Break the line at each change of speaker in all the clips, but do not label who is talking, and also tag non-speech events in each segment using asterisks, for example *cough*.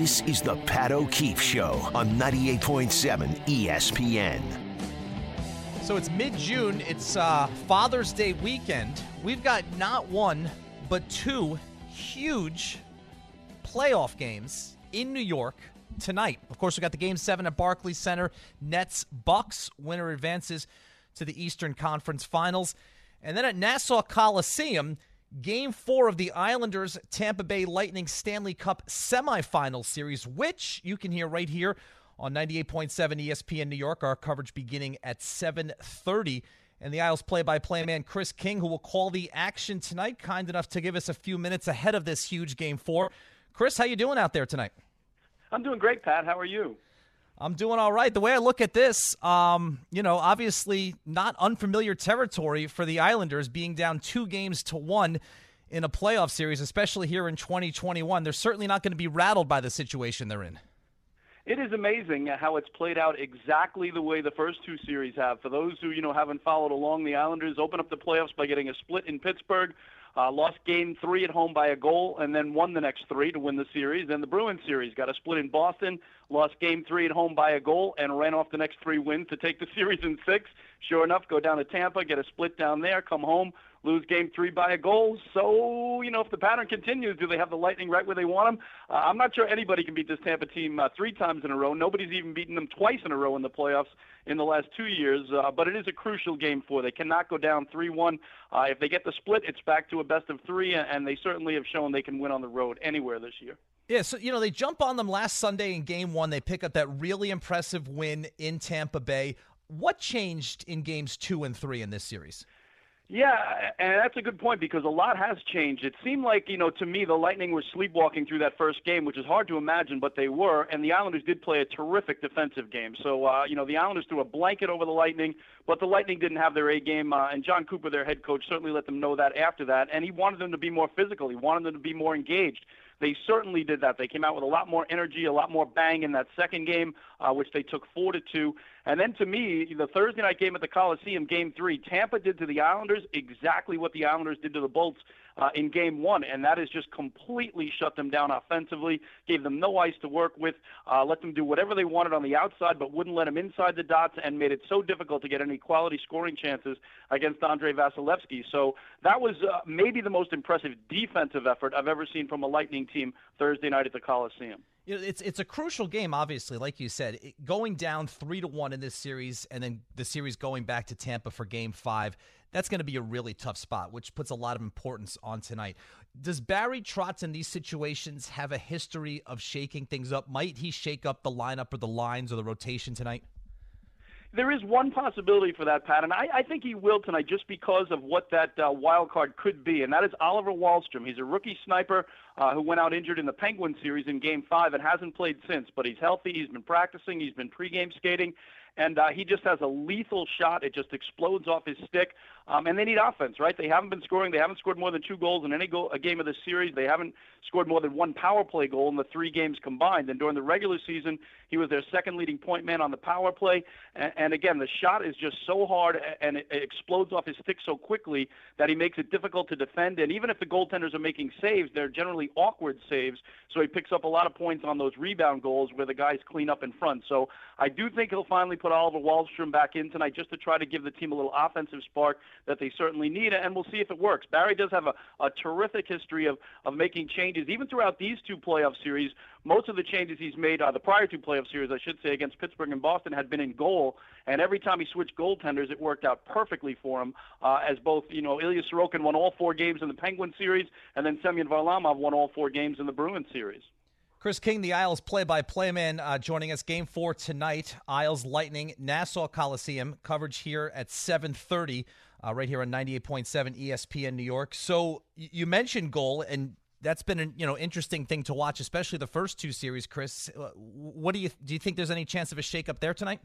This is the Pat O'Keefe Show on 98.7 ESPN.
So it's mid June, it's uh, Father's Day weekend. We've got not one, but two huge playoff games in New York tonight. Of course, we got the game seven at Barclays Center. Nets Bucks winner advances to the Eastern Conference Finals. And then at Nassau Coliseum, game four of the Islanders Tampa Bay Lightning Stanley Cup semifinal series, which you can hear right here on 98.7 ESPN New York. Our coverage beginning at 7:30. And the Isles play-by-play man Chris King, who will call the action tonight, kind enough to give us a few minutes ahead of this huge game four. Chris, how you doing out there tonight?
I'm doing great, Pat. How are you?
I'm doing all right. The way I look at this, um, you know, obviously not unfamiliar territory for the Islanders being down two games to one in a playoff series, especially here in 2021. They're certainly not going to be rattled by the situation they're in.
It is amazing how it's played out exactly the way the first two series have. For those who you know haven't followed along, the Islanders open up the playoffs by getting a split in Pittsburgh. Uh, lost game three at home by a goal, and then won the next three to win the series. Then the Bruins series got a split in Boston, lost game three at home by a goal, and ran off the next three wins to take the *laughs* series in six. Sure enough, go down to Tampa, get a split down there, come home, lose game three by a goal. So, you know, if the pattern continues, do they have the Lightning right where they want them? Uh, I'm not sure anybody can beat this Tampa team uh, three times in a row. Nobody's even beaten them twice in a row in the playoffs in the last two years. Uh, but it is a crucial game for. They cannot go down 3-1. Uh, if they get the split, it's back to a best of three, and they certainly have shown they can win on the road anywhere this year.
Yeah, so you know they jump on them last Sunday in Game One. They pick up that really impressive win in Tampa Bay. What changed in games two and three in this series?
Yeah, and that's a good point because a lot has changed. It seemed like, you know, to me, the Lightning were sleepwalking through that first game, which is hard to imagine, but they were. And the Islanders did play a terrific defensive game. So, uh, you know, the Islanders threw a blanket over the Lightning, but the Lightning didn't have their A game. Uh, and Jon Cooper, their head coach, certainly let them know that after that. And he wanted them to be more physical, he wanted them to be more engaged. They certainly did that. They came out with a lot more energy, a lot more bang in that second game, uh, which they took four to two. And then to me, the Thursday night game at the Coliseum, Game Three, Tampa did to the Islanders exactly what the Islanders did to the Bolts uh, in Game One, and that has just completely shut them down offensively. Gave them no ice to work with, uh, let them do whatever they wanted on the outside, but wouldn't let them inside the dots, and made it so difficult to get any quality scoring chances against Andrei Vasilevskiy. So that was uh, maybe the most impressive defensive effort I've ever seen from a Lightning team Thursday night at the Coliseum.
You know, it's it's a crucial game, obviously, like you said, it, going down three to one in this series, and then the series going back to Tampa for Game Five. That's going to be a really tough spot, which puts a lot of importance on tonight. Does Barry Trotz in these situations have a history of shaking things up? Might he shake up the lineup or the lines or the rotation tonight?
There is one possibility for that, Pat, and I, I think he will tonight just because of what that uh, wild card could be, and that is Oliver Wahlstrom. He's a rookie sniper uh, who went out injured in the Penguin series in Game 5 and hasn't played since, but he's healthy. He's been practicing. He's been pregame skating, and uh, he just has a lethal shot. It just explodes off his stick. Um, and they need offense, right? They haven't been scoring. They haven't scored more than two goals in any go- a game of the series. They haven't scored more than one power play goal in the three games combined. And during the regular season, he was their second leading point man on the power play. And, and again, the shot is just so hard and it, it explodes off his stick so quickly that he makes it difficult to defend. And even if the goaltenders are making saves, they're generally awkward saves. So he picks up a lot of points on those rebound goals where the guys clean up in front. So I do think he'll finally put Oliver Wahlstrom back in tonight just to try to give the team a little offensive spark that they certainly need, and we'll see if it works. Barry does have a, a terrific history of, of making changes, even throughout these two playoff series. Most of the changes he's made, uh, the prior two playoff series, I should say, against Pittsburgh and Boston, had been in goal, and every time he switched goaltenders, it worked out perfectly for him. Uh, as both, you know, Ilya Sorokin won all four games in the Penguin series, and then Semyon Varlamov won all four games in the Bruins series.
Chris King, the Isles play-by-play man, uh, joining us. Game four tonight. Isles Lightning, Nassau Coliseum. Coverage here at 7:30, uh, right here on 98.7 ESPN New York. So you mentioned goal, and that's been an you know interesting thing to watch, especially the first two series. Chris, uh, what do you do? You think there's any chance of a shakeup there tonight?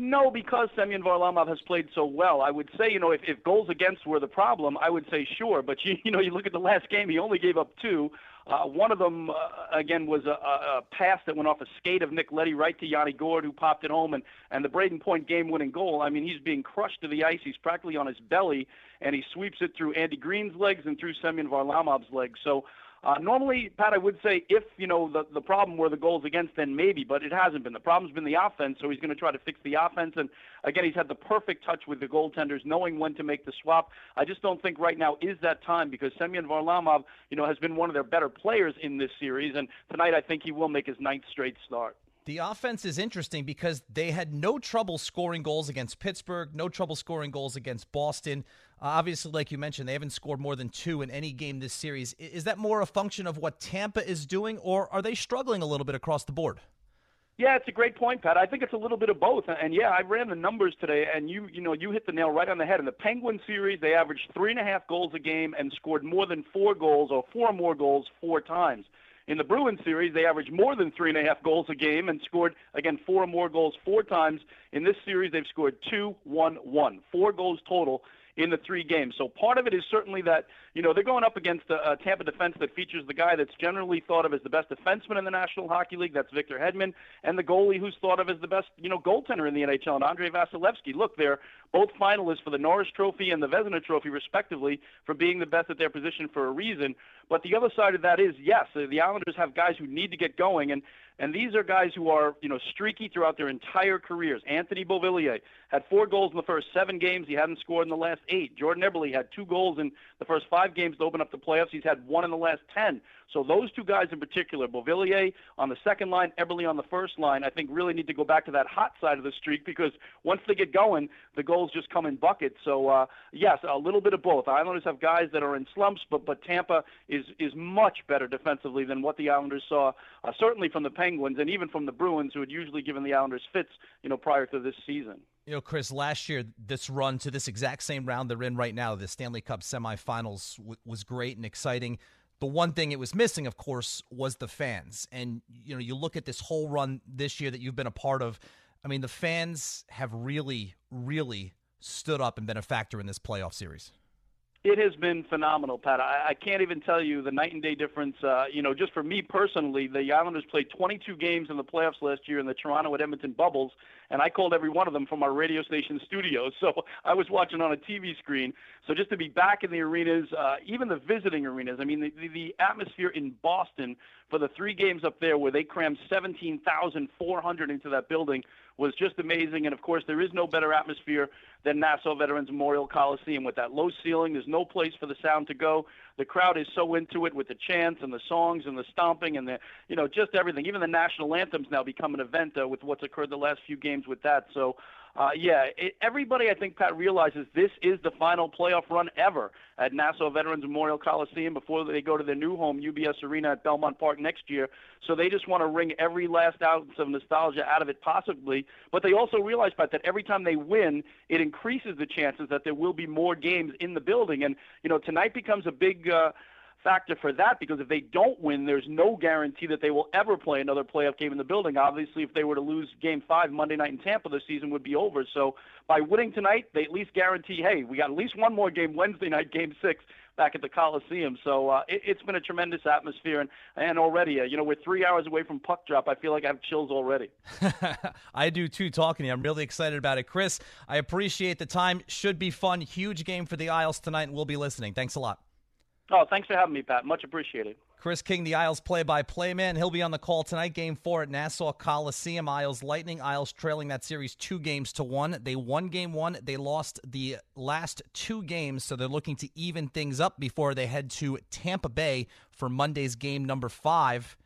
No, because Semyon Varlamov has played so well. I would say, you know, if, if goals against were the problem, I would say sure. But you, *laughs* you know, you look at the last game; he only gave up two. Uh, one of them, uh, again, was a, a, pass that went off a skate of Nick Leddy right to Yanni Gourde, who popped it home, and, and the Brayden Point game-winning goal. I mean, he's being crushed to the ice. He's practically on his belly, and he sweeps it through Andy Greene's legs and through Semyon Varlamov's legs. So Uh, normally, Pat, I would say if you know the the problem were the goals against, then maybe, but it hasn't been. The problem's been the offense, so he's going to try to fix the offense. And again, he's had the perfect touch with the goaltenders, knowing when to make the swap. I just don't think right now is that time because Semyon Varlamov, you know, has been one of their better players in this series, and tonight I think he will make his ninth straight start.
The offense is interesting because they had no trouble scoring goals against Pittsburgh, no trouble scoring goals against Boston. Uh, obviously, like you mentioned, they haven't scored more than two in any game this series. Is that more a function of what Tampa is doing, or are they struggling a little bit across the board?
Yeah, it's a great point, Pat. I think it's a little bit of both. And yeah, I ran the numbers today, and you you know you hit the nail right on the head. In the Penguin series, they averaged three and a half goals a game and scored more than four goals or four more goals four times. In the Bruins series, they averaged more than three and a half goals a game and scored, again, four or more goals four times. In this series, they've scored two, one, one. Four goals total in the three games. So part of it is certainly that you know they're going up against a, a Tampa defense that features the guy that's generally thought of as the best defenseman in the National Hockey League. That's Victor Hedman, and the goalie who's thought of as the best you know goaltender in the NHL, and Andrei Vasilevskiy. Look, they're both finalists for the Norris Trophy and the Vezina Trophy, respectively, for being the best at their position for a reason. But the other side of that is, yes, the Islanders have guys who need to get going, and and these are guys who are, you know, streaky throughout their entire careers. Anthony Beauvillier had four goals in the first seven games. He hadn't scored in the last eight. Jordan Eberle had two goals in the first five games to open up the playoffs. He's had one in the last ten. So those two guys in particular, Beauvillier on the second line, Eberle on the first line, I think really need to go back to that hot side of the streak because once they get going, the goals just come in buckets. So uh, yes, a little bit of both. Islanders have guys that are in slumps, but but Tampa is is much better defensively than what the Islanders saw, uh, certainly from the Penguins and even from the Bruins, who had usually given the Islanders fits, you know, prior to this season.
You know, Chris, last year, this run to this exact same round they're in right now, the Stanley Cup semifinals, w- was great and exciting. The one thing it was missing, of course, was the fans. And, you know, you look at this whole run this year that you've been a part of. I mean, the fans have really, really stood up and been a factor in this playoff series.
It has been phenomenal, Pat. I, I can't even tell you the night and day difference. Uh, you know, just for me personally, the Islanders played 22 games in the playoffs last year in the Toronto at Edmonton bubbles, and I called every one of them from our radio station studios. *laughs* So I was watching on a TV screen. So just to be back in the arenas, uh, even the visiting arenas. I mean, the, the, the atmosphere in Boston for the three games up there, where they crammed 17,400 into that building, was just amazing. And of course, there is no better atmosphere than Nassau Veterans Memorial Coliseum with that low ceiling. There's no place for the sound to go. The crowd is so into it with the chants and the songs and the stomping and the, you know, just everything. Even the national anthems now become an event uh, with what's occurred the last few games with that. So uh, yeah, it, everybody I think Pat realizes this is the final playoff run ever at Nassau Veterans Memorial Coliseum before they go to their new home UBS Arena at Belmont Park next year. So they just want to wring every last ounce of nostalgia out of it possibly. But they also realize Pat that every time they win, it increases the chances that there will be more games in the building. And you know tonight becomes a big. Uh, factor for that because if they don't win, there's no guarantee that they will ever play another playoff game in the building. Obviously, if they were to lose Game Five Monday night in Tampa, the season would be over. So by winning tonight, they at least guarantee, hey, we got at least one more game Wednesday night, Game Six back at the Coliseum. So uh, it, has been a tremendous atmosphere, and and already, uh, you know, we're three hours away from puck drop. I feel like I have chills already. *laughs*
I do too. Talking to you, I'm really excited about it, Chris. I appreciate the time. Should be fun. Huge game for the Isles tonight, and we'll be listening. Thanks a lot.
Oh, thanks for having me, Pat. Much appreciated.
Chris King, the Isles play-by-play man. He'll be on the call tonight. Game four at Nassau Coliseum. Isles Lightning. Isles trailing that series two games to one. They won game one. They lost the last two games, so they're looking to even things up before they head to Tampa Bay for Monday's game number five.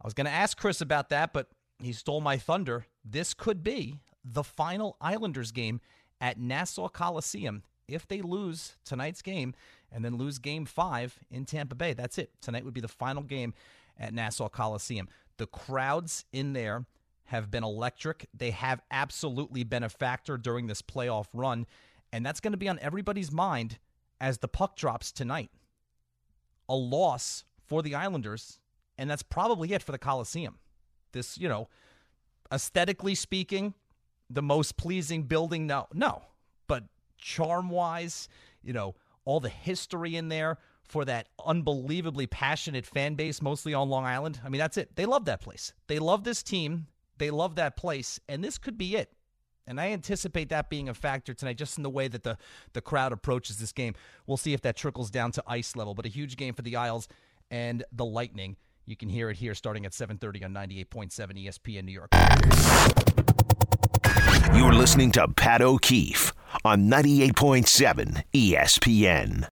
I was going to ask Chris about that, but he stole my thunder. This could be the final Islanders game at Nassau Coliseum if they lose tonight's game and then lose game five in Tampa Bay. That's it. Tonight would be the final game at Nassau Coliseum. The crowds in there have been electric. They have absolutely been a factor during this playoff run, and that's going to be on everybody's mind as the puck drops tonight. A loss for the Islanders, and that's probably it for the Coliseum. This, you know, aesthetically speaking, the most pleasing building, no, no, but charm wise, you know, all the history in there for that unbelievably passionate fan base, mostly on Long Island. I mean, that's it. They love that place. They love this team. They love that place. And this could be it. And I anticipate that being a factor tonight, just in the way that the, the crowd approaches this game. We'll see if that trickles down to ice level. But a huge game for the Isles and the Lightning. You can hear it here starting at 7:30 on 98.7 ESPN New York.
You're listening to Pat O'Keefe on 98.7 ESPN.